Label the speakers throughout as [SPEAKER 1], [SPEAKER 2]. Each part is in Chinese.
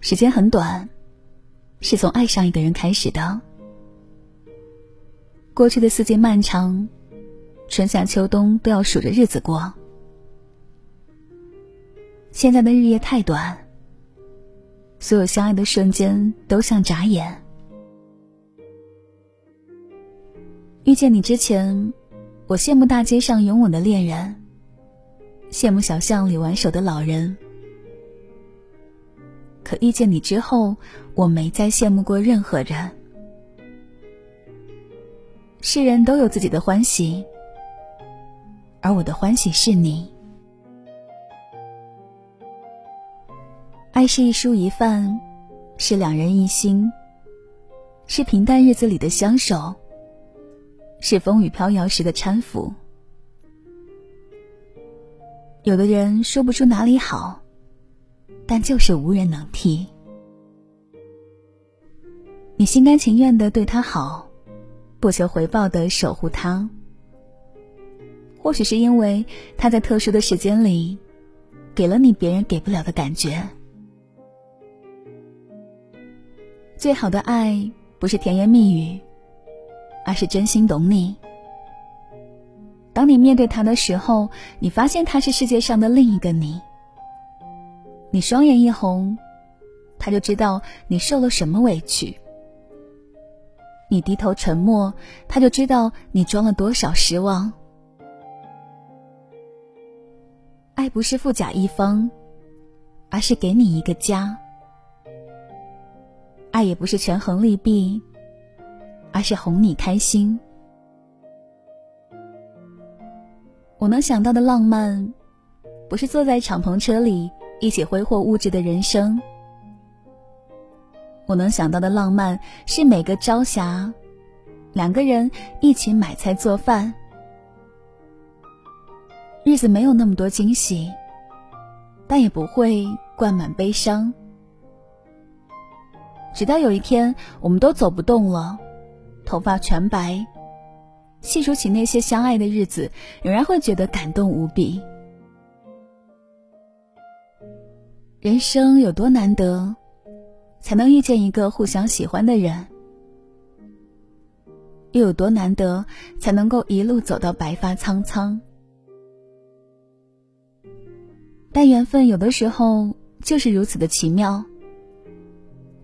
[SPEAKER 1] 时间很短，是从爱上一个人开始的。过去的四季漫长，春夏秋冬都要数着日子过。现在的日夜太短，所有相爱的瞬间都像眨眼。遇见你之前，我羡慕大街上拥吻的恋人，羡慕小巷里玩手的老人。可遇见你之后，我没再羡慕过任何人。世人都有自己的欢喜，而我的欢喜是你。爱是一蔬一饭，是两人一心，是平淡日子里的相守，是风雨飘摇时的搀扶。有的人说不出哪里好，但就是无人能替。你心甘情愿的对他好，不求回报的守护他。或许是因为他在特殊的时间里，给了你别人给不了的感觉。最好的爱不是甜言蜜语，而是真心懂你。当你面对他的时候，你发现他是世界上的另一个你。你双眼一红，他就知道你受了什么委屈；你低头沉默，他就知道你装了多少失望。爱不是富甲一方，而是给你一个家。爱也不是权衡利弊，而是哄你开心。我能想到的浪漫，不是坐在敞篷车里一起挥霍物质的人生。我能想到的浪漫，是每个朝霞，两个人一起买菜做饭。日子没有那么多惊喜，但也不会灌满悲伤。直到有一天，我们都走不动了，头发全白，细数起那些相爱的日子，仍然会觉得感动无比。人生有多难得，才能遇见一个互相喜欢的人？又有多难得，才能够一路走到白发苍苍？但缘分有的时候就是如此的奇妙。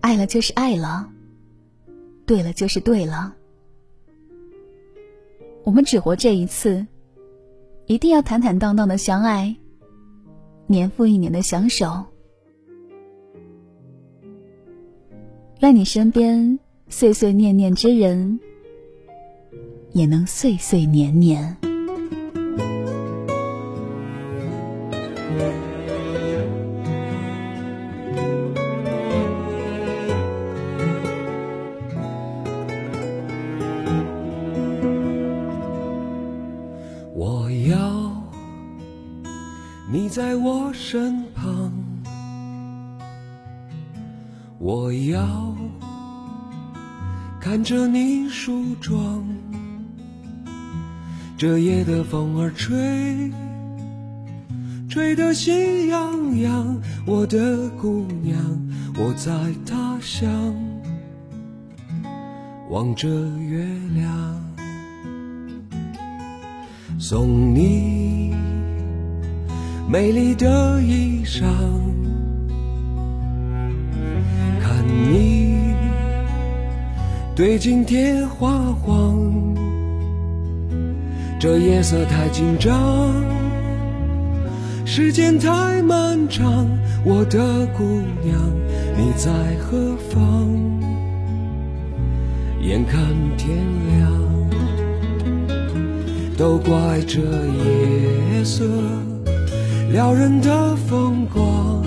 [SPEAKER 1] 爱了就是爱了，对了就是对了。我们只活这一次，一定要坦坦荡荡的相爱，年复一年的相守。在你身边岁岁念念之人，也能岁岁年年。
[SPEAKER 2] 我要你在我身旁，我要看着你梳妆。这夜的风儿吹，吹得心痒痒。我的姑娘，我在他乡望着月亮，送你。美丽的衣裳，对镜贴花黄，这夜色太紧张，时间太漫长，我的姑娘你在何方？眼看天亮，都怪这夜色。撩人的风光，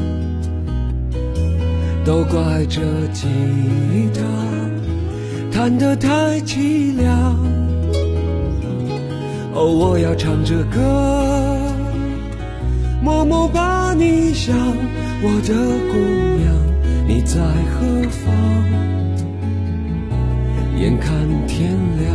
[SPEAKER 2] 都怪这吉他弹得太凄凉。哦，我要唱着歌，默默把你想，我的姑娘，你在何方？眼看天亮。